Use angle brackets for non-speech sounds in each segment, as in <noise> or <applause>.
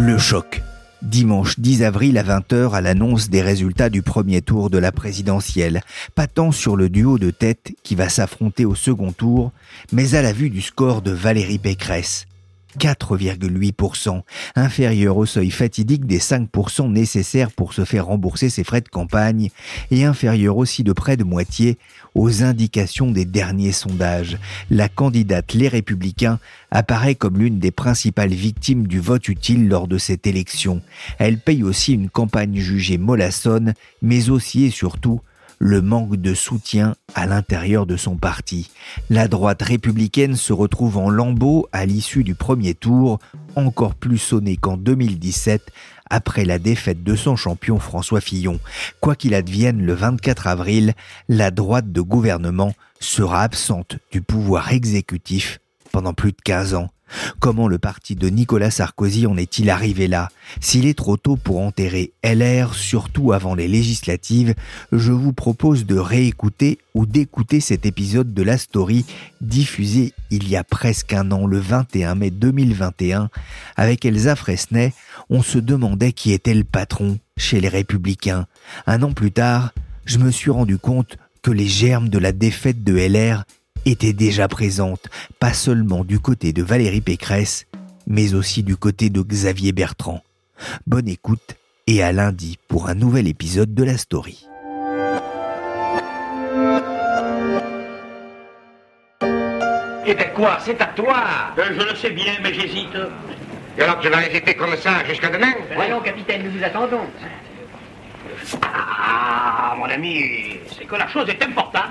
Le choc. Dimanche 10 avril à 20h à l'annonce des résultats du premier tour de la présidentielle, pas tant sur le duo de tête qui va s'affronter au second tour, mais à la vue du score de Valérie Pécresse. 4,8%, inférieur au seuil fatidique des 5% nécessaires pour se faire rembourser ses frais de campagne, et inférieur aussi de près de moitié aux indications des derniers sondages. La candidate Les Républicains apparaît comme l'une des principales victimes du vote utile lors de cette élection. Elle paye aussi une campagne jugée mollassonne, mais aussi et surtout le manque de soutien à l'intérieur de son parti. La droite républicaine se retrouve en lambeaux à l'issue du premier tour, encore plus sonné qu'en 2017 après la défaite de son champion François Fillon. Quoi qu'il advienne le 24 avril, la droite de gouvernement sera absente du pouvoir exécutif pendant plus de 15 ans. Comment le parti de Nicolas Sarkozy en est-il arrivé là? S'il est trop tôt pour enterrer LR, surtout avant les législatives, je vous propose de réécouter ou d'écouter cet épisode de la story diffusé il y a presque un an, le 21 mai 2021. Avec Elsa Fresnay, on se demandait qui était le patron chez les Républicains. Un an plus tard, je me suis rendu compte que les germes de la défaite de LR était déjà présente, pas seulement du côté de Valérie Pécresse, mais aussi du côté de Xavier Bertrand. Bonne écoute et à lundi pour un nouvel épisode de la story. Eh ben quoi, c'est à toi Euh, je le sais bien, mais j'hésite. Et alors tu vas hésiter comme ça jusqu'à demain? Voyons, capitaine, nous vous attendons. Ah, mon ami, c'est que la chose est importante.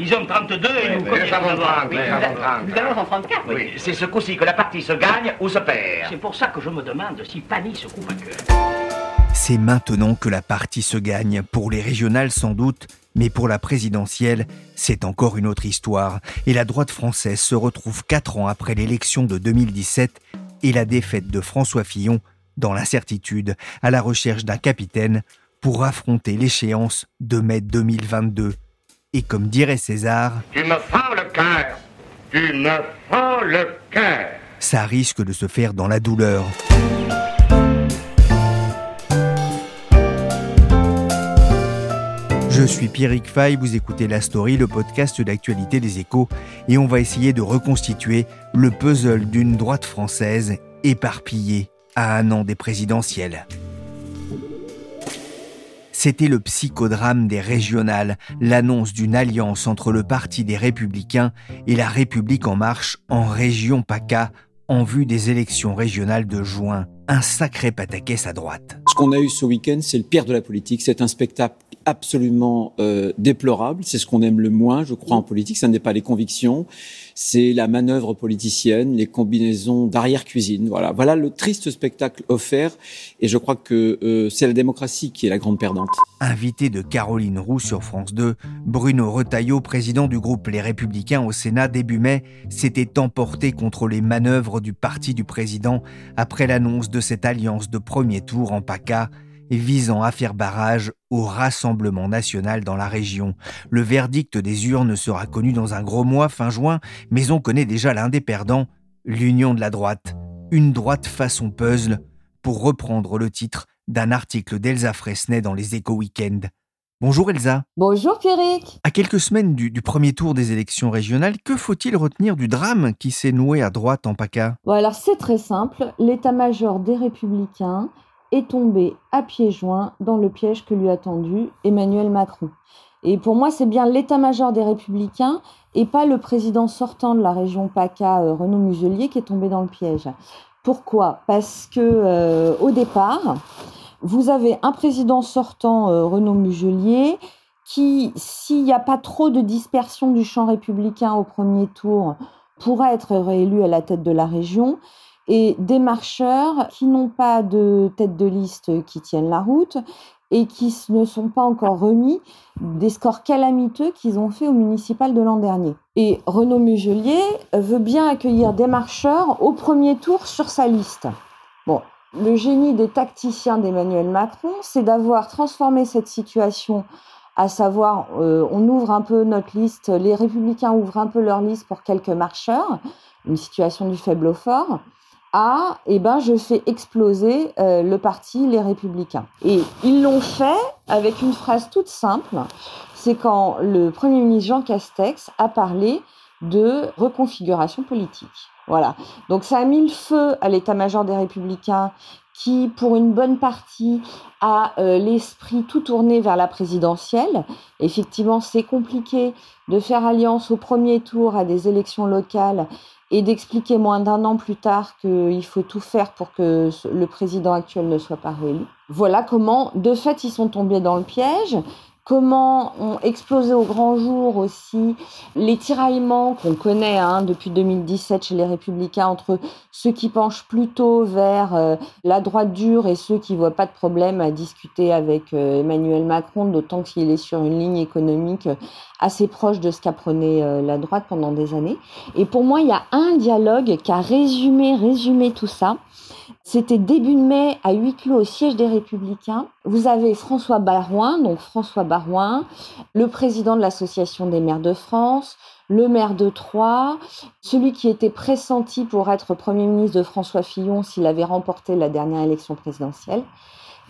Ils ont 32 et nous Nous connaissons avons d'abord. 30, nous avons 30. Nous allons en prendre quatre. Oui, c'est ce coup-ci que la partie se gagne ou se perd. C'est pour ça que je me demande si Pani se coupe à cœur. C'est maintenant que la partie se gagne, pour les régionales sans doute, mais pour la présidentielle, c'est encore une autre histoire. Et la droite française se retrouve quatre ans après l'élection de 2017 et la défaite de François Fillon dans l'incertitude, à la recherche d'un capitaine pour affronter l'échéance de mai 2022. Et comme dirait César, Tu me fends le cœur. Tu me fends le cœur. ça risque de se faire dans la douleur. Je suis Pierrick Fay, vous écoutez La Story, le podcast d'actualité des échos, et on va essayer de reconstituer le puzzle d'une droite française éparpillée à un an des présidentielles. C'était le psychodrame des régionales, l'annonce d'une alliance entre le Parti des Républicains et la République en marche en région PACA en vue des élections régionales de juin. Un sacré pataquès à droite. Ce qu'on a eu ce week-end, c'est le pire de la politique. C'est un spectacle absolument euh, déplorable. C'est ce qu'on aime le moins, je crois, en politique. Ça n'est pas les convictions, c'est la manœuvre politicienne, les combinaisons d'arrière-cuisine. Voilà, voilà le triste spectacle offert. Et je crois que euh, c'est la démocratie qui est la grande perdante. Invité de Caroline Roux sur France 2, Bruno Retailleau, président du groupe Les Républicains au Sénat début mai, s'était emporté contre les manœuvres du parti du président après l'annonce de cette alliance de premier tour en PACA visant à faire barrage au Rassemblement national dans la région. Le verdict des urnes sera connu dans un gros mois fin juin, mais on connaît déjà l'un des perdants, l'union de la droite. Une droite façon puzzle, pour reprendre le titre d'un article d'Elsa Fresnay dans les Échos Weekend. Bonjour Elsa. Bonjour Pierrick. À quelques semaines du, du premier tour des élections régionales, que faut-il retenir du drame qui s'est noué à droite en PACA? Bon, alors c'est très simple. L'état-major des Républicains est tombé à pieds joints dans le piège que lui a tendu Emmanuel Macron. Et pour moi, c'est bien l'état-major des Républicains et pas le président sortant de la région PACA, euh, Renaud Muselier, qui est tombé dans le piège. Pourquoi? Parce que euh, au départ, vous avez un président sortant, euh, Renaud Muselier, qui, s'il n'y a pas trop de dispersion du champ républicain au premier tour, pourra être réélu à la tête de la région et des marcheurs qui n'ont pas de tête de liste qui tiennent la route et qui ne sont pas encore remis des scores calamiteux qu'ils ont fait au municipal de l'an dernier. Et Renaud Mugelier veut bien accueillir des marcheurs au premier tour sur sa liste. Bon, le génie des tacticiens d'Emmanuel Macron, c'est d'avoir transformé cette situation, à savoir, euh, on ouvre un peu notre liste, les républicains ouvrent un peu leur liste pour quelques marcheurs, une situation du faible au fort, à, eh ben, je fais exploser euh, le parti Les Républicains. Et ils l'ont fait avec une phrase toute simple, c'est quand le Premier ministre Jean Castex a parlé de reconfiguration politique. Voilà. Donc ça a mis le feu à l'état-major des Républicains qui, pour une bonne partie, a euh, l'esprit tout tourné vers la présidentielle. Effectivement, c'est compliqué de faire alliance au premier tour à des élections locales et d'expliquer moins d'un an plus tard qu'il faut tout faire pour que le président actuel ne soit pas réélu. Voilà comment, de fait, ils sont tombés dans le piège comment ont explosé au grand jour aussi les tiraillements qu'on connaît hein, depuis 2017 chez les républicains entre ceux qui penchent plutôt vers euh, la droite dure et ceux qui voient pas de problème à discuter avec euh, Emmanuel Macron, d'autant qu'il est sur une ligne économique euh, assez proche de ce qu'apprenait la droite pendant des années. Et pour moi, il y a un dialogue qui a résumé, résumé tout ça. C'était début mai à huis clos au siège des Républicains. Vous avez François Barouin, donc François Barouin, le président de l'Association des maires de France, le maire de Troyes, celui qui était pressenti pour être Premier ministre de François Fillon s'il avait remporté la dernière élection présidentielle,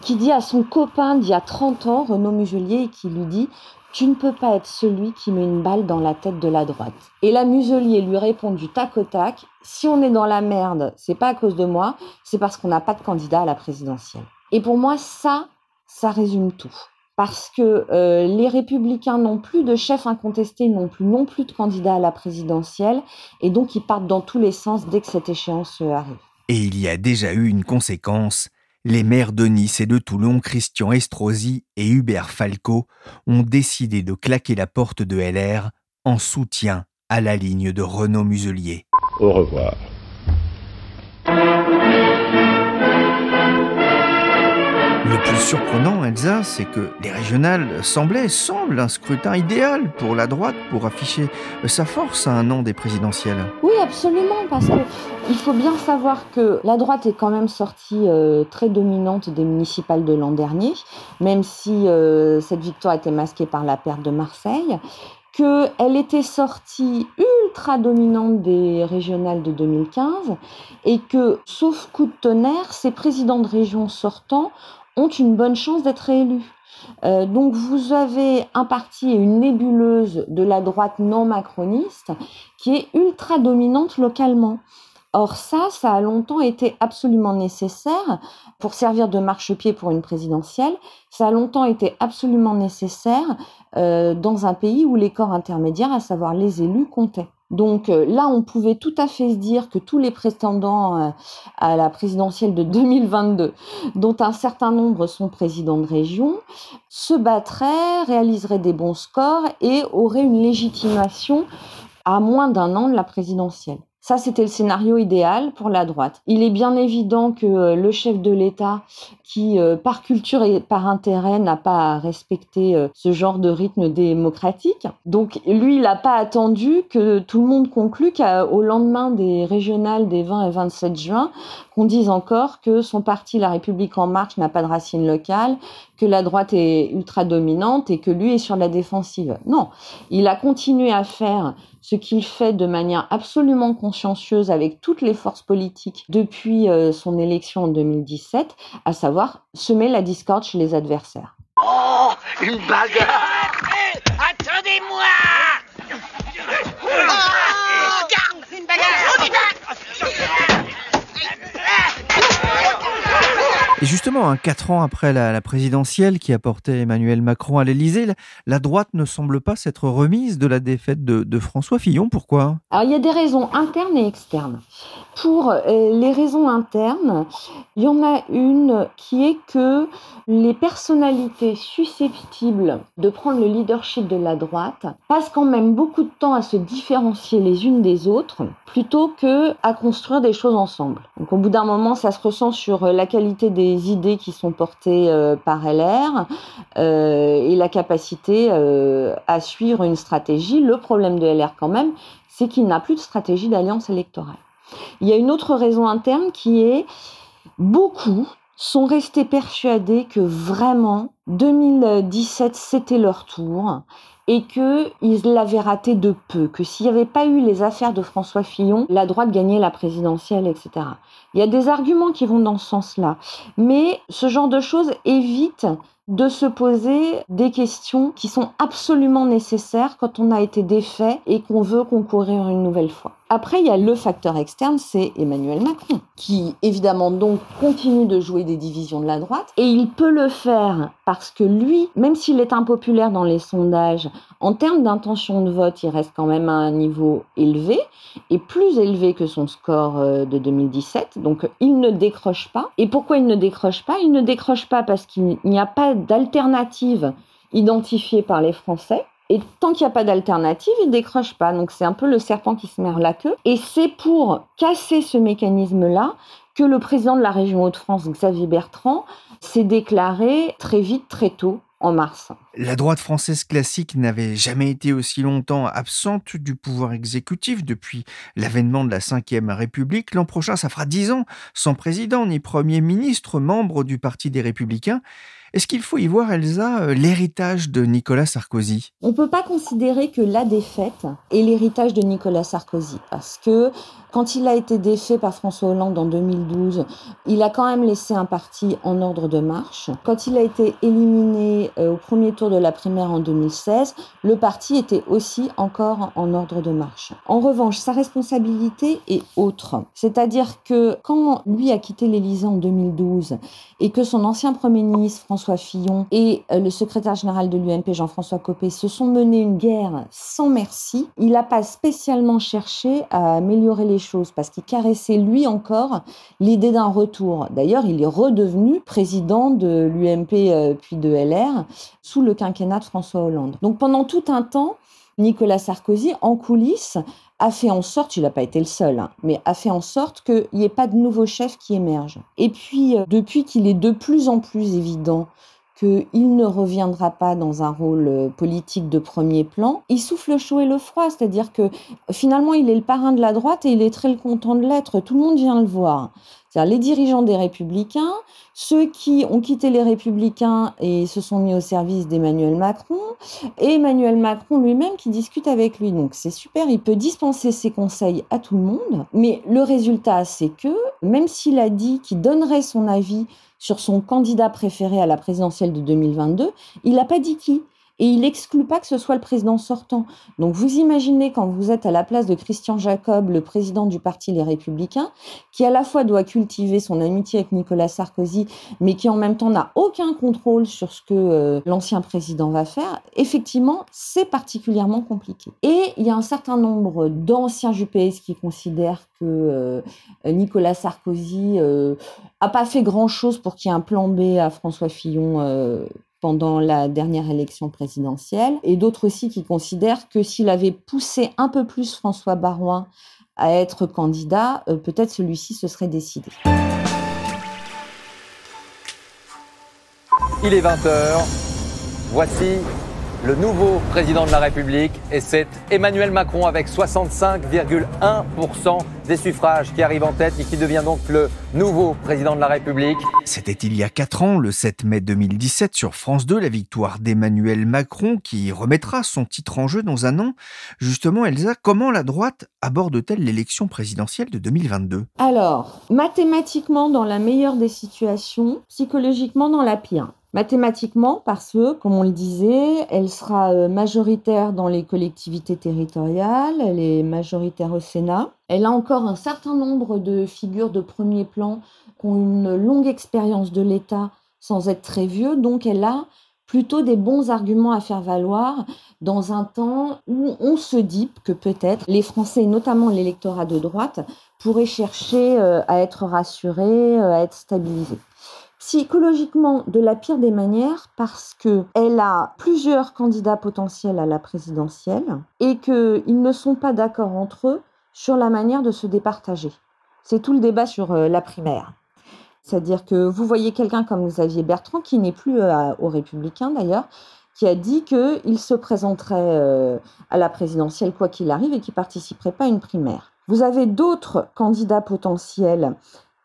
qui dit à son copain d'il y a 30 ans, Renaud Muselier, et qui lui dit tu ne peux pas être celui qui met une balle dans la tête de la droite. Et la Muselier lui répond du tac au tac si on est dans la merde, c'est pas à cause de moi, c'est parce qu'on n'a pas de candidat à la présidentielle. Et pour moi, ça, ça résume tout. Parce que euh, les républicains n'ont plus de chef incontesté, n'ont plus non plus de candidat à la présidentielle, et donc ils partent dans tous les sens dès que cette échéance euh, arrive. Et il y a déjà eu une conséquence, les maires de Nice et de Toulon, Christian Estrosi et Hubert Falco, ont décidé de claquer la porte de LR en soutien à la ligne de Renaud Muselier. Au revoir. Le plus surprenant, Elsa, c'est que les régionales semblaient, semblent un scrutin idéal pour la droite pour afficher sa force à un an des présidentielles. Oui, absolument, parce que il faut bien savoir que la droite est quand même sortie euh, très dominante des municipales de l'an dernier, même si euh, cette victoire était masquée par la perte de Marseille, qu'elle était sortie ultra dominante des régionales de 2015 et que, sauf coup de tonnerre, ces présidents de région sortants ont une bonne chance d'être réélus. Euh, donc vous avez un parti et une nébuleuse de la droite non macroniste qui est ultra dominante localement. Or ça, ça a longtemps été absolument nécessaire pour servir de marchepied pour une présidentielle. Ça a longtemps été absolument nécessaire euh, dans un pays où les corps intermédiaires, à savoir les élus, comptaient. Donc euh, là, on pouvait tout à fait se dire que tous les prétendants euh, à la présidentielle de <laughs> 2022, dont un certain nombre sont présidents de région, se battraient, réaliseraient des bons scores et auraient une légitimation à moins d'un an de la présidentielle. Ça, c'était le scénario idéal pour la droite. Il est bien évident que euh, le chef de l'État, qui euh, par culture et par intérêt n'a pas à respecter euh, ce genre de rythme démocratique, donc lui, il n'a pas attendu que tout le monde conclue qu'au lendemain des régionales des 20 et 27 juin, qu'on dise encore que son parti, La République en marche, n'a pas de racines locales, que la droite est ultra dominante et que lui est sur la défensive. Non, il a continué à faire ce qu'il fait de manière absolument consciencieuse avec toutes les forces politiques depuis euh, son élection en 2017, à savoir semer la discorde chez les adversaires. Oh, une bagarre justement, hein, quatre ans après la, présidentielle qui a porté Emmanuel Macron à l'Élysée, la, droite ne semble pas s'être remise de la défaite de, François Fillon. Pourquoi? Il y a des raisons internes et externes. Pour euh, les raisons internes, il y en a une qui est que les personnalités susceptibles de prendre le leadership de la droite passent quand même beaucoup de temps à se différencier les unes des autres plutôt que à construire des choses ensemble. Donc au bout d'un moment, ça se ressent sur la qualité des idées qui sont portées euh, par LR euh, et la capacité à suivre une stratégie. Le problème de LR quand même, c'est qu'il n'a plus de stratégie d'alliance électorale. Il y a une autre raison interne qui est beaucoup sont restés persuadés que vraiment 2017 c'était leur tour et qu'ils l'avaient raté de peu, que s'il n'y avait pas eu les affaires de François Fillon, la droite gagnait la présidentielle, etc. Il y a des arguments qui vont dans ce sens-là, mais ce genre de choses évite de se poser des questions qui sont absolument nécessaires quand on a été défait et qu'on veut concourir une nouvelle fois. Après, il y a le facteur externe, c'est Emmanuel Macron, qui évidemment donc continue de jouer des divisions de la droite, et il peut le faire parce que lui, même s'il est impopulaire dans les sondages, en termes d'intention de vote, il reste quand même à un niveau élevé, et plus élevé que son score euh, de 2017, donc il ne décroche pas. Et pourquoi il ne décroche pas? Il ne décroche pas parce qu'il n'y a pas d'alternative identifiée par les Français. Et tant qu'il n'y a pas d'alternative, il décroche pas. Donc c'est un peu le serpent qui se merd la queue. Et c'est pour casser ce mécanisme-là que le président de la région Hauts-de-France, Xavier Bertrand, s'est déclaré très vite, très tôt, en mars. La droite française classique n'avait jamais été aussi longtemps absente du pouvoir exécutif depuis l'avènement de la Ve République. L'an prochain, ça fera dix ans sans président ni Premier ministre, membre du Parti des Républicains. Est-ce qu'il faut y voir, Elsa, euh, l'héritage de Nicolas Sarkozy? On ne peut pas considérer que la défaite est l'héritage de Nicolas Sarkozy, parce que quand il a été défait par François Hollande en 2012, il a quand même laissé un parti en ordre de marche. Quand il a été éliminé euh, au premier tour de la primaire en 2016, le parti était aussi encore en ordre de marche. En revanche, sa responsabilité est autre. C'est-à-dire que quand lui a quitté l'Élysée en 2012 et que son ancien Premier ministre François Fillon et euh, le secrétaire général de l'UMP Jean-François Copé se sont menés une guerre sans merci, il n'a pas spécialement cherché à améliorer les choses parce qu'il caressait lui encore l'idée d'un retour. D'ailleurs, il est redevenu président de l'UMP euh, puis de LR sous le quinquennat de François Hollande. Donc pendant tout un temps, Nicolas Sarkozy, en coulisses, a fait en sorte, il n'a pas été le seul, hein, mais a fait en sorte qu'il n'y ait pas de nouveau chef qui émerge. Et puis, euh, depuis qu'il est de plus en plus évident qu'il ne reviendra pas dans un rôle euh, politique de premier plan, il souffle le chaud et le froid, c'est-à-dire que finalement il est le parrain de la droite et il est très content de l'être, tout le monde vient le voir. C'est-à-dire les dirigeants des républicains, ceux qui ont quitté les républicains et se sont mis au service d'Emmanuel Macron, et Emmanuel Macron lui-même qui discute avec lui. Donc c'est super, il peut dispenser ses conseils à tout le monde, mais le résultat c'est que même s'il a dit qu'il donnerait son avis sur son candidat préféré à la présidentielle de 2022, il n'a pas dit qui? Et il n'exclut pas que ce soit le président sortant. Donc vous imaginez quand vous êtes à la place de Christian Jacob, le président du parti Les Républicains, qui à la fois doit cultiver son amitié avec Nicolas Sarkozy, mais qui en même temps n'a aucun contrôle sur ce que euh, l'ancien président va faire, effectivement, c'est particulièrement compliqué. Et il y a un certain nombre d'anciens JPS qui considèrent que euh, Nicolas Sarkozy euh, a pas fait grand-chose pour qu'il y ait un plan B à François Fillon pendant la dernière élection présidentielle, et d'autres aussi qui considèrent que s'il avait poussé un peu plus François Baroin à être candidat, euh, peut-être celui-ci se serait décidé. Il est 20h. Voici le nouveau président de la République et c'est Emmanuel Macron avec 65,1% des suffrages qui arrive en tête et qui devient donc le nouveau président de la République. C'était il y a 4 ans, le 7 mai 2017, sur France 2, la victoire d'Emmanuel Macron qui remettra son titre en jeu dans un an. Justement, Elsa, comment la droite aborde-t-elle l'élection présidentielle de 2022 Alors, mathématiquement dans la meilleure des situations, psychologiquement dans la pire. Mathématiquement, parce que, comme on le disait, elle sera euh, majoritaire dans les collectivités territoriales, elle est majoritaire au Sénat. Elle a encore un certain nombre de figures de premier plan qui ont une longue expérience de l'État sans être très vieux, donc elle a plutôt des bons arguments à faire valoir dans un temps où on se dit que peut-être les Français, notamment l'électorat de droite, pourraient chercher euh, à être rassurés, euh, à être stabilisés psychologiquement de la pire des manières parce que elle a plusieurs candidats potentiels à la présidentielle et qu'ils ne sont pas d'accord entre eux sur la manière de se départager. C'est tout le débat sur euh, la primaire. C'est-à-dire que vous voyez quelqu'un comme Xavier Bertrand, qui n'est plus euh, aux Républicains d'ailleurs, qui a dit qu'il se présenterait euh, à la présidentielle quoi qu'il arrive et qui participerait pas à une primaire. Vous avez d'autres candidats potentiels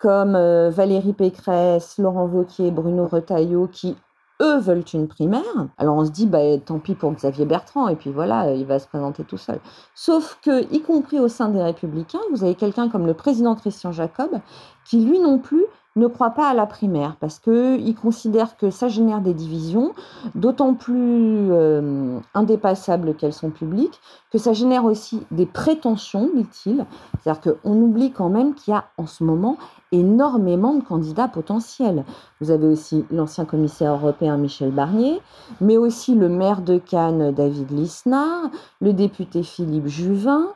comme euh, Valérie Pécresse, Laurent Wauquiez, Bruno Retailleau, qui eux veulent une primaire. Alors on se dit, bah, tant pis pour Xavier Bertrand, et puis voilà, il va se présenter tout seul. Sauf que, y compris au sein des Républicains, vous avez quelqu'un comme le président Christian Jacob, qui lui non plus ne croit pas à la primaire parce qu'il considère que ça génère des divisions, d'autant plus euh, indépassables qu'elles sont publiques, que ça génère aussi des prétentions, dit-il. C'est-à-dire qu'on oublie quand même qu'il y a en ce moment énormément de candidats potentiels. Vous avez aussi l'ancien commissaire européen Michel Barnier, mais aussi le maire de Cannes David Lisnard, le député Philippe Juvin.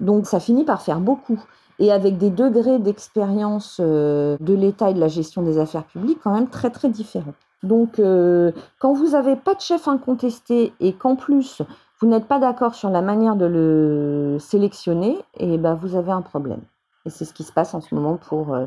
Donc ça finit par faire beaucoup et avec des degrés d'expérience euh, de l'État et de la gestion des affaires publiques quand même très très différents. Donc euh, quand vous n'avez pas de chef incontesté et qu'en plus vous n'êtes pas d'accord sur la manière de le sélectionner, et eh ben vous avez un problème. Et c'est ce qui se passe en ce moment pour euh,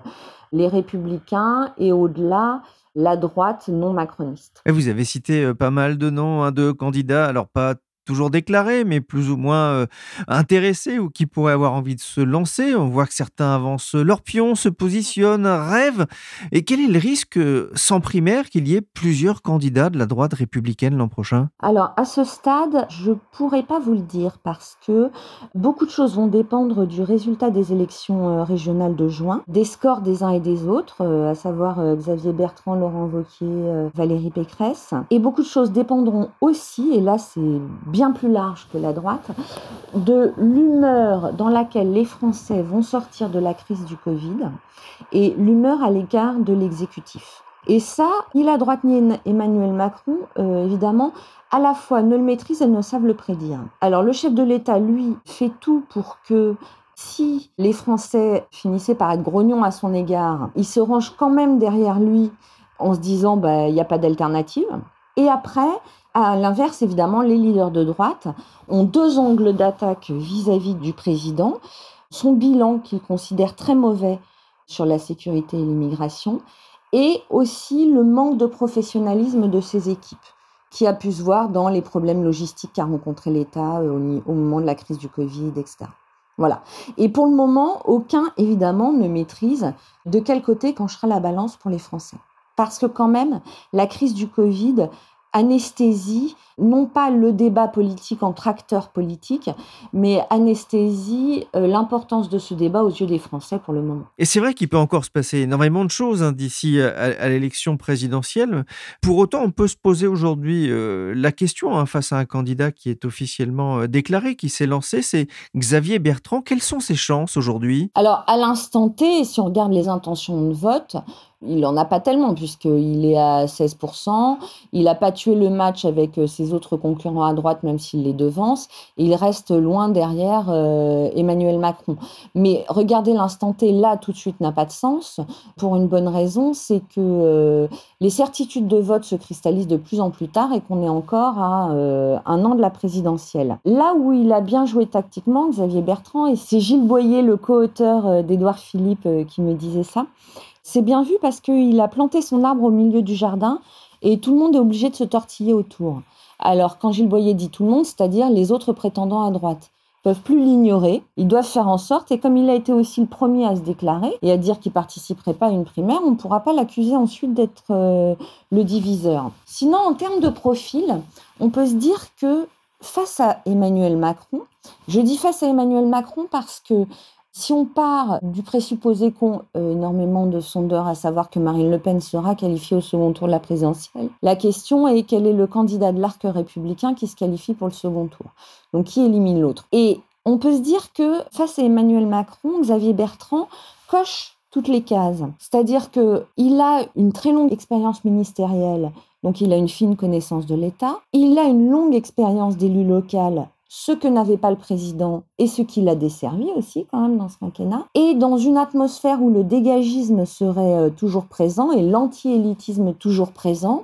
les républicains et au-delà la droite non macroniste. Vous avez cité pas mal de noms hein, de candidats, alors pas toujours déclarés, mais plus ou moins euh, intéressés ou qui pourraient avoir envie de se lancer. On voit que certains avancent leur pion, se positionnent, rêvent. Et quel est le risque, euh, sans primaire, qu'il y ait plusieurs candidats de la droite républicaine l'an prochain? Alors, à ce stade, je pourrais pas vous le dire parce que beaucoup de choses vont dépendre du résultat des élections euh, régionales de juin, des scores des uns et des autres, à savoir Xavier Bertrand, Laurent Wauquiez, Valérie Pécresse. Et beaucoup de choses dépendront aussi, et là c'est bien plus large que la droite, de l'humeur dans laquelle les Français vont sortir de la crise du Covid et l'humeur à l'égard de l'exécutif. Et ça, ni la droite ni Emmanuel Macron, euh, évidemment, à la fois ne le maîtrisent et ne savent le prédire. Alors le chef de l'État, lui, fait tout pour que si les Français finissaient par être grognons à son égard, il se range quand même derrière lui en se disant bah, il n'y a pas d'alternative. Et après, à l'inverse, évidemment, les leaders de droite ont deux angles d'attaque vis-à-vis du président. Son bilan qu'il considère très mauvais sur la sécurité et l'immigration, et aussi le manque de professionnalisme de ses équipes, qui a pu se voir dans les problèmes logistiques qu'a rencontré l'État euh, au, moment de la crise du Covid, etc. Voilà. Et pour le moment, aucun, évidemment, ne maîtrise de quel côté penchera la balance pour les Français. Parce que quand même, la crise du Covid anesthésie non pas le débat politique entre acteurs politiques, mais anesthésie euh, l'importance de ce débat aux yeux des Français pour le moment. Et c'est vrai qu'il peut encore se passer énormément de choses hein, d'ici à, l'élection présidentielle. Pour autant, on peut se poser aujourd'hui euh, la question hein, face à un candidat qui est officiellement euh, déclaré, qui s'est lancé, c'est Xavier Bertrand. Quelles sont ses chances aujourd'hui? Alors, à l'instant T, si on regarde les intentions de vote, il n'en a pas tellement puisqu'il est à 16%. Il n'a pas tué le match avec ses autres concurrents à droite, même s'il les devance. il reste loin derrière euh, Emmanuel Macron. Mais regarder l'instant T là tout de suite n'a pas de sens pour une bonne raison, c'est que euh, les certitudes de vote se cristallisent de plus en plus tard et qu'on est encore à euh, un an de la présidentielle. Là où il a bien joué tactiquement, Xavier Bertrand, et c'est Gilles Boyer, le co-auteur d'Édouard Philippe, qui me disait ça, c'est bien vu parce qu'il a planté son arbre au milieu du jardin et tout le monde est obligé de se tortiller autour. Alors, quand Gilles Boyer dit tout le monde, c'est-à-dire les autres prétendants à droite peuvent plus l'ignorer, ils doivent faire en sorte, et comme il a été aussi le premier à se déclarer et à dire qu'il participerait pas à une primaire, on ne pourra pas l'accuser ensuite d'être euh, le diviseur. Sinon, en termes de profil, on peut se dire que face à Emmanuel Macron, je dis face à Emmanuel Macron parce que si on part du présupposé qu'ont euh, énormément de sondeurs, à savoir que Marine Le Pen sera qualifiée au second tour de la présidentielle, la question est quel est le candidat de l'arc républicain qui se qualifie pour le second tour? Donc qui élimine l'autre? Et on peut se dire que face à Emmanuel Macron, Xavier Bertrand coche toutes les cases. C'est-à-dire qu'il a une très longue expérience ministérielle donc il a une fine connaissance de l'État. Il a une longue expérience d'élu local ce que n'avait pas le président et ce qui l'a desservi aussi quand même dans ce quinquennat, et dans une atmosphère où le dégagisme serait euh, toujours présent et l'anti-élitisme toujours présent.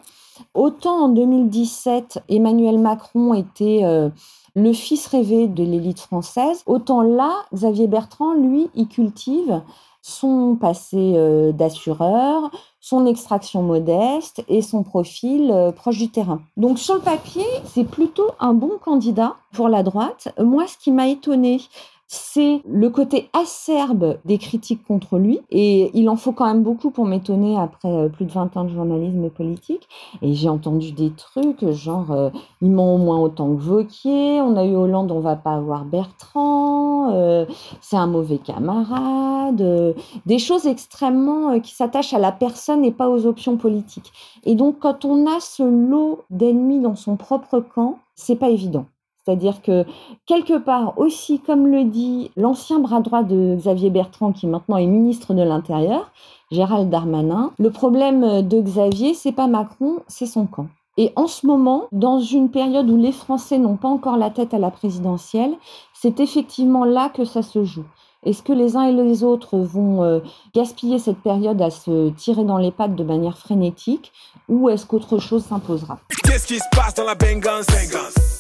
Autant en 2017, Emmanuel Macron était euh, le fils rêvé de l'élite française, autant là, Xavier Bertrand, lui, il cultive son passé euh, d'assureur, son extraction modeste et son profil euh, proche du terrain. Donc sur le papier, c'est plutôt un bon candidat pour la droite. Moi, ce qui m'a étonné, c'est le côté acerbe des critiques contre lui. Et il en faut quand même beaucoup pour m'étonner après euh, plus de 20 ans de journalisme politique. Et j'ai entendu des trucs genre, euh, il ment au moins autant que Vauquier, on a eu Hollande, on va pas avoir Bertrand, euh, c'est un mauvais camarade, des choses extrêmement qui s'attachent à la personne et pas aux options politiques. Et donc quand on a ce lot d'ennemis dans son propre camp, c'est pas évident. C'est-à-dire que quelque part aussi, comme le dit l'ancien bras droit de Xavier Bertrand, qui maintenant est ministre de l'Intérieur, Gérald Darmanin, le problème de Xavier, c'est pas Macron, c'est son camp. Et en ce moment, dans une période où les Français n'ont pas encore la tête à la présidentielle, c'est effectivement là que ça se joue. Est-ce que les uns et les autres vont euh, gaspiller cette période à se tirer dans les pattes de manière frénétique ou est-ce qu'autre chose s'imposera?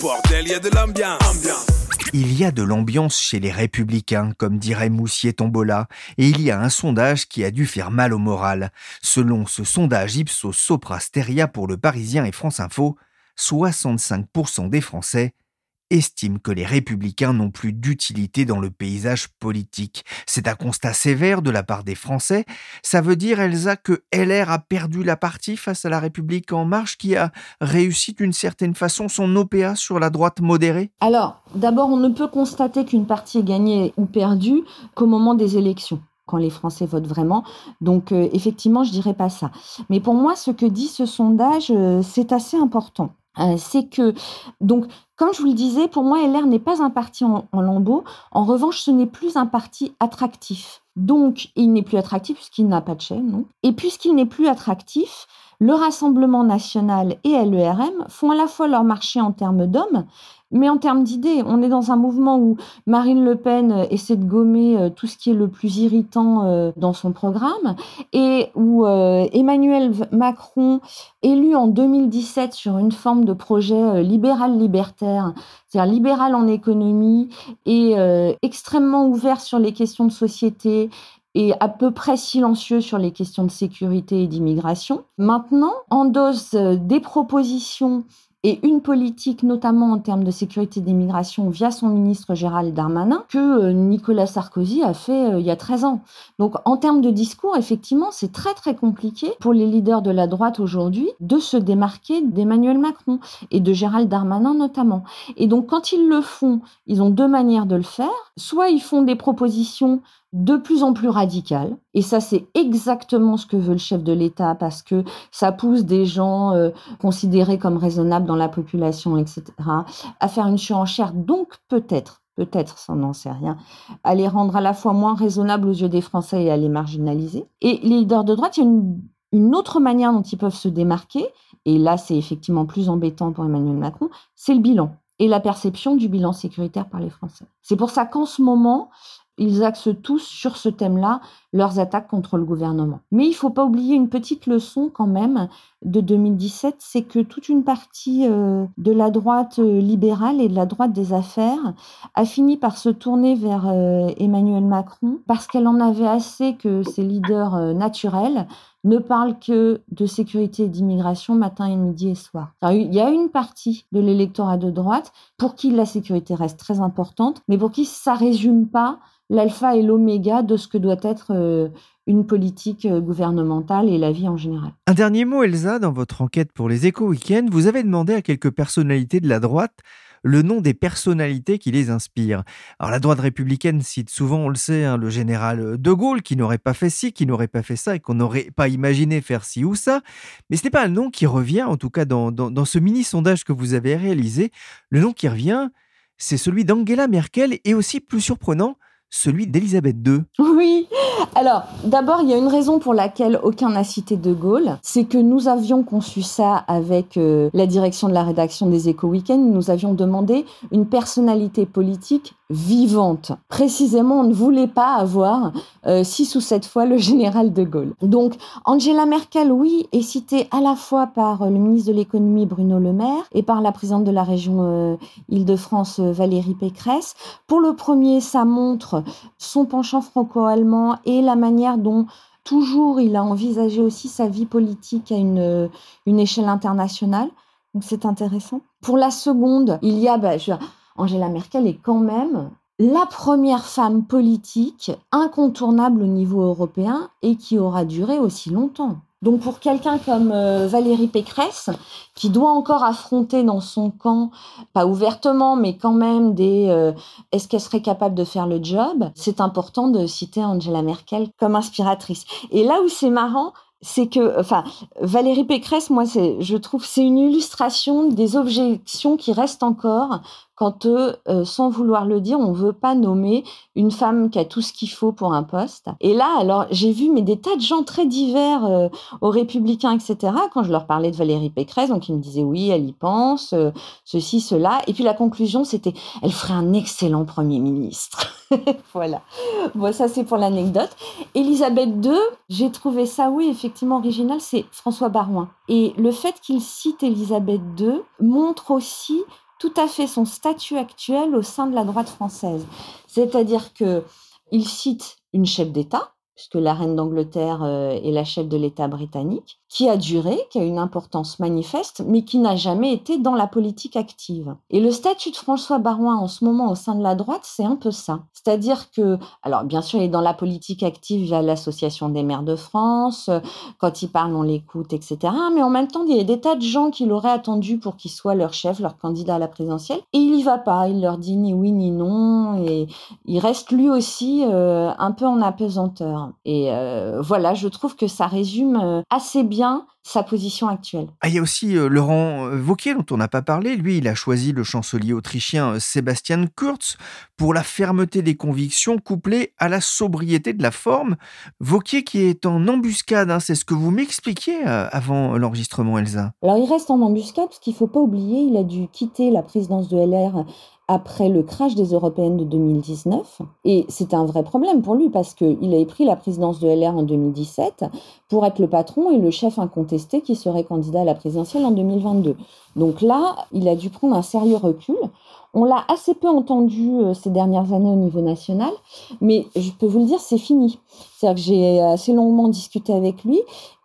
Bordel, il y a de l'ambiance. Il y a de l'ambiance chez les républicains, comme dirait Moussier Tombola, et il y a un sondage qui a dû faire mal au moral. Selon ce sondage Ipsos Sopra Steria pour le Parisien et France Info, 65% des Français estime que les républicains n'ont plus d'utilité dans le paysage politique. C'est un constat sévère de la part des Français. Ça veut dire, Elsa, que LR a perdu la partie face à la République en marche qui a réussi d'une certaine façon son OPA sur la droite modérée? Alors, d'abord, on ne peut constater qu'une partie est gagnée ou perdue qu'au moment des élections quand les Français votent vraiment. Donc euh, effectivement, je dirais pas ça. Mais pour moi, ce que dit ce sondage, euh, c'est assez important. Euh, c'est que, donc, comme je vous le disais, pour moi, LR n'est pas un parti en, lambeaux. En revanche, ce n'est plus un parti attractif. Donc, il n'est plus attractif puisqu'il n'a pas de chaîne, non? Et puisqu'il n'est plus attractif, le Rassemblement national et LERM font à la fois leur marché en termes d'hommes, mais en termes d'idées, on est dans un mouvement où Marine Le Pen euh, essaie de gommer euh, tout ce qui est le plus irritant euh, dans son programme et où Emmanuel Macron, élu en 2017 sur une forme de projet libéral-libertaire, c'est-à-dire libéral en économie et extrêmement ouvert sur les questions de société et à peu près silencieux sur les questions de sécurité et d'immigration. Maintenant, endosse des propositions et une politique, notamment en termes de sécurité d'immigration, via son ministre Gérald Darmanin, que euh, Nicolas Sarkozy a fait euh, il y a 13 ans. Donc, en termes de discours, effectivement, c'est très très compliqué pour les leaders de la droite aujourd'hui de se démarquer d'Emmanuel Macron et de Gérald Darmanin notamment. Et donc, quand ils le font, ils ont deux manières de le faire. Soit ils font des propositions de plus en plus radical. Et ça, c'est exactement ce que veut le chef de l'État parce que ça pousse des gens euh, considérés comme raisonnables dans la population, etc., à faire une surenchère. Donc, peut-être, peut-être, ça n'en sait rien, à les rendre à la fois moins raisonnables aux yeux des Français et à les marginaliser. Et les leaders de droite, il y a une autre manière dont ils peuvent se démarquer, et là, c'est effectivement plus embêtant pour Emmanuel Macron, c'est le bilan et la perception du bilan sécuritaire par les Français. C'est pour ça qu'en ce moment, ils axent tous sur ce thème-là leurs attaques contre le gouvernement. Mais il ne faut pas oublier une petite leçon quand même de 2017, c'est que toute une partie euh, de la droite euh, libérale et de la droite des affaires a fini par se tourner vers euh, Emmanuel Macron parce qu'elle en avait assez que ses leaders naturels ne parlent que de sécurité et d'immigration matin et midi et soir. il y a une partie de l'électorat de droite pour qui la sécurité reste très importante, mais pour qui ça résume pas l'alpha et l'oméga de ce que doit être euh, une politique euh, gouvernementale et la vie en général. Un dernier mot, Elsa, dans votre enquête pour les échos week-end, vous avez demandé à quelques personnalités de la droite le nom des personnalités qui les inspirent. Alors la droite républicaine cite souvent, on le sait, hein, le général de Gaulle qui n'aurait pas fait ci, qui n'aurait pas fait ça et qu'on n'aurait pas imaginé faire ci ou ça. Mais ce n'est pas un nom qui revient, en tout cas dans, dans ce mini-sondage que vous avez réalisé. Le nom qui revient, c'est celui d'Angela Merkel et aussi plus surprenant, celui d'Élisabeth II. Oui. Alors, d'abord, il y a une raison pour laquelle aucun n'a cité De Gaulle. C'est que nous avions conçu ça avec euh, la direction de la rédaction des Échos Week-end. Nous avions demandé une personnalité politique vivante. Précisément, on ne voulait pas avoir euh, six ou sept fois le général de Gaulle. Donc, Angela Merkel, oui, est citée à la fois par euh, le ministre de l'économie Bruno Le Maire et par la présidente de la région euh, Île-de-France Valérie Pécresse. Pour le premier, ça montre son penchant franco-allemand et la manière dont toujours il a envisagé aussi sa vie politique à une, une échelle internationale. Donc c'est intéressant. Pour la seconde, il y a, bah, Angela Merkel est quand même la première femme politique incontournable au niveau européen et qui aura duré aussi longtemps. Donc pour quelqu'un comme euh, Valérie Pécresse, qui doit encore affronter dans son camp, pas ouvertement, mais quand même des euh, est-ce qu'elle serait capable de faire le job, c'est important de citer Angela Merkel comme inspiratrice. Et là où c'est marrant, c'est que, enfin, Valérie Pécresse, moi, je trouve, c'est une illustration des objections qui restent encore quand, euh, sans vouloir le dire, on veut pas nommer une femme qui a tout ce qu'il faut pour un poste. Et là, alors, j'ai vu mais des tas de gens très divers, euh, aux Républicains, etc. Quand je leur parlais de Valérie Pécresse, donc ils me disaient oui, elle y pense, euh, ceci, cela. Et puis la conclusion, c'était, elle ferait un excellent premier ministre. <laughs> voilà. Bon, ça c'est pour l'anecdote. Elisabeth II, j'ai trouvé ça, oui, effectivement original, c'est François Barouin. Et le fait qu'il cite Elisabeth II montre aussi tout à fait son statut actuel au sein de la droite française. C'est-à-dire que il cite une chef d'État, puisque la reine d'Angleterre euh, est la chef de l'État britannique, qui a duré, qui a une importance manifeste, mais qui n'a jamais été dans la politique active. Et le statut de François Barouin en ce moment au sein de la droite, c'est un peu ça. C'est-à-dire que, alors bien sûr, il est dans la politique active via l'Association des maires de France, quand il parle, on l'écoute, etc. Mais en même temps, il y a des tas de gens qui l'auraient attendu pour qu'il soit leur chef, leur candidat à la présidentielle, et il y va pas, il leur dit ni oui ni non, et il reste lui aussi euh, un peu en apesanteur. Et euh, voilà, je trouve que ça résume euh, assez bien bien sa position actuelle. Ah, il y a aussi euh, Laurent euh, dont on n'a pas parlé. Lui, il a choisi le chancelier autrichien euh, Sébastien Kurz pour la fermeté des convictions couplée à la sobriété de la forme. Wauquiez qui est en embuscade, hein, c'est ce que vous m'expliquiez avant l'enregistrement, Elsa. Alors il reste en embuscade parce qu'il ne faut pas oublier, il a dû quitter la présidence de LR après le crash des européennes de 2019. Et c'est un vrai problème pour lui parce qu'il avait pris la présidence de LR en 2017 pour être le patron et le chef incontesté qui serait candidat à la présidentielle en 2022. Donc là, il a dû prendre un sérieux recul. On l'a assez peu entendu euh, ces dernières années au niveau national, mais je peux vous le dire, c'est fini. C'est-à-dire que j'ai assez longuement discuté avec lui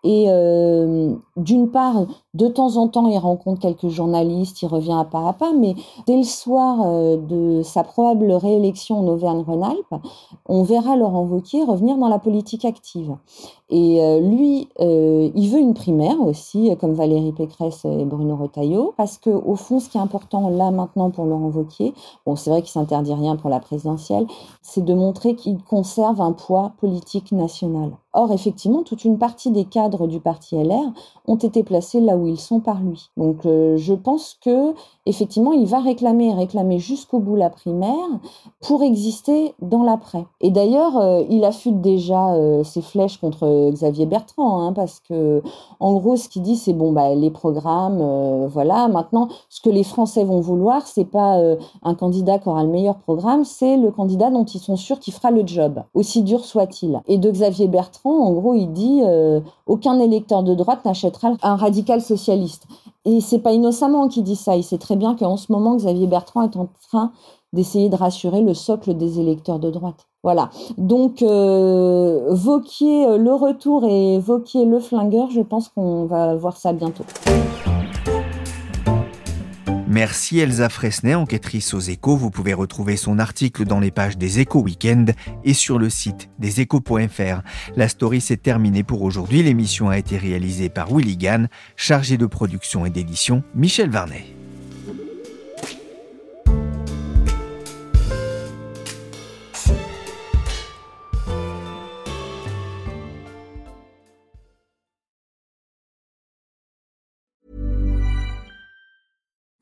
et euh, d'une part, de temps en temps, il rencontre quelques journalistes, il revient à pas à pas, mais dès le soir euh, de sa probable réélection en Auvergne-Rhône-Alpes, on verra Laurent Wauquiez revenir dans la politique active. Et euh, lui, il veut une primaire aussi, comme Valérie Pécresse et Bruno Retailleau, parce que au fond, ce qui est important là maintenant pour Laurent Wauquiez, bon, c'est vrai qu'il s'interdit rien pour la présidentielle, c'est de montrer qu'il conserve un poids politique national. Or, effectivement, toute une partie des cadres du parti LR ont été placés là où ils sont par lui. Donc, euh, je pense que effectivement, il va réclamer, réclamer jusqu'au bout la primaire pour exister dans l'après. Et d'ailleurs, euh, il affûte déjà euh, ses flèches contre Xavier Bertrand, hein, parce que en gros, ce qu'il dit, c'est bon, bah les programmes, voilà. Maintenant, ce que les Français vont vouloir, c'est pas un candidat qui aura le meilleur programme, c'est le candidat dont ils sont sûrs qu'il fera le job, aussi dur soit-il. Et de Xavier Bertrand en gros, il dit euh, aucun électeur de droite n'achètera un radical socialiste. Et c'est pas innocemment qu'il dit ça. Il sait très bien qu'en ce moment, Xavier Bertrand est en train d'essayer de rassurer le socle des électeurs de droite. Voilà. Donc, euh, Vauquier le retour et Vauquier le flingueur, je pense qu'on va voir ça bientôt. Merci Elsa Fresnay, enquêtrice aux échos. Vous pouvez retrouver son article dans les pages des échos week-end et sur le site des échos.fr. La story s'est terminée pour aujourd'hui. L'émission a été réalisée par Willy Gann, chargé de production et d'édition Michel Varnet.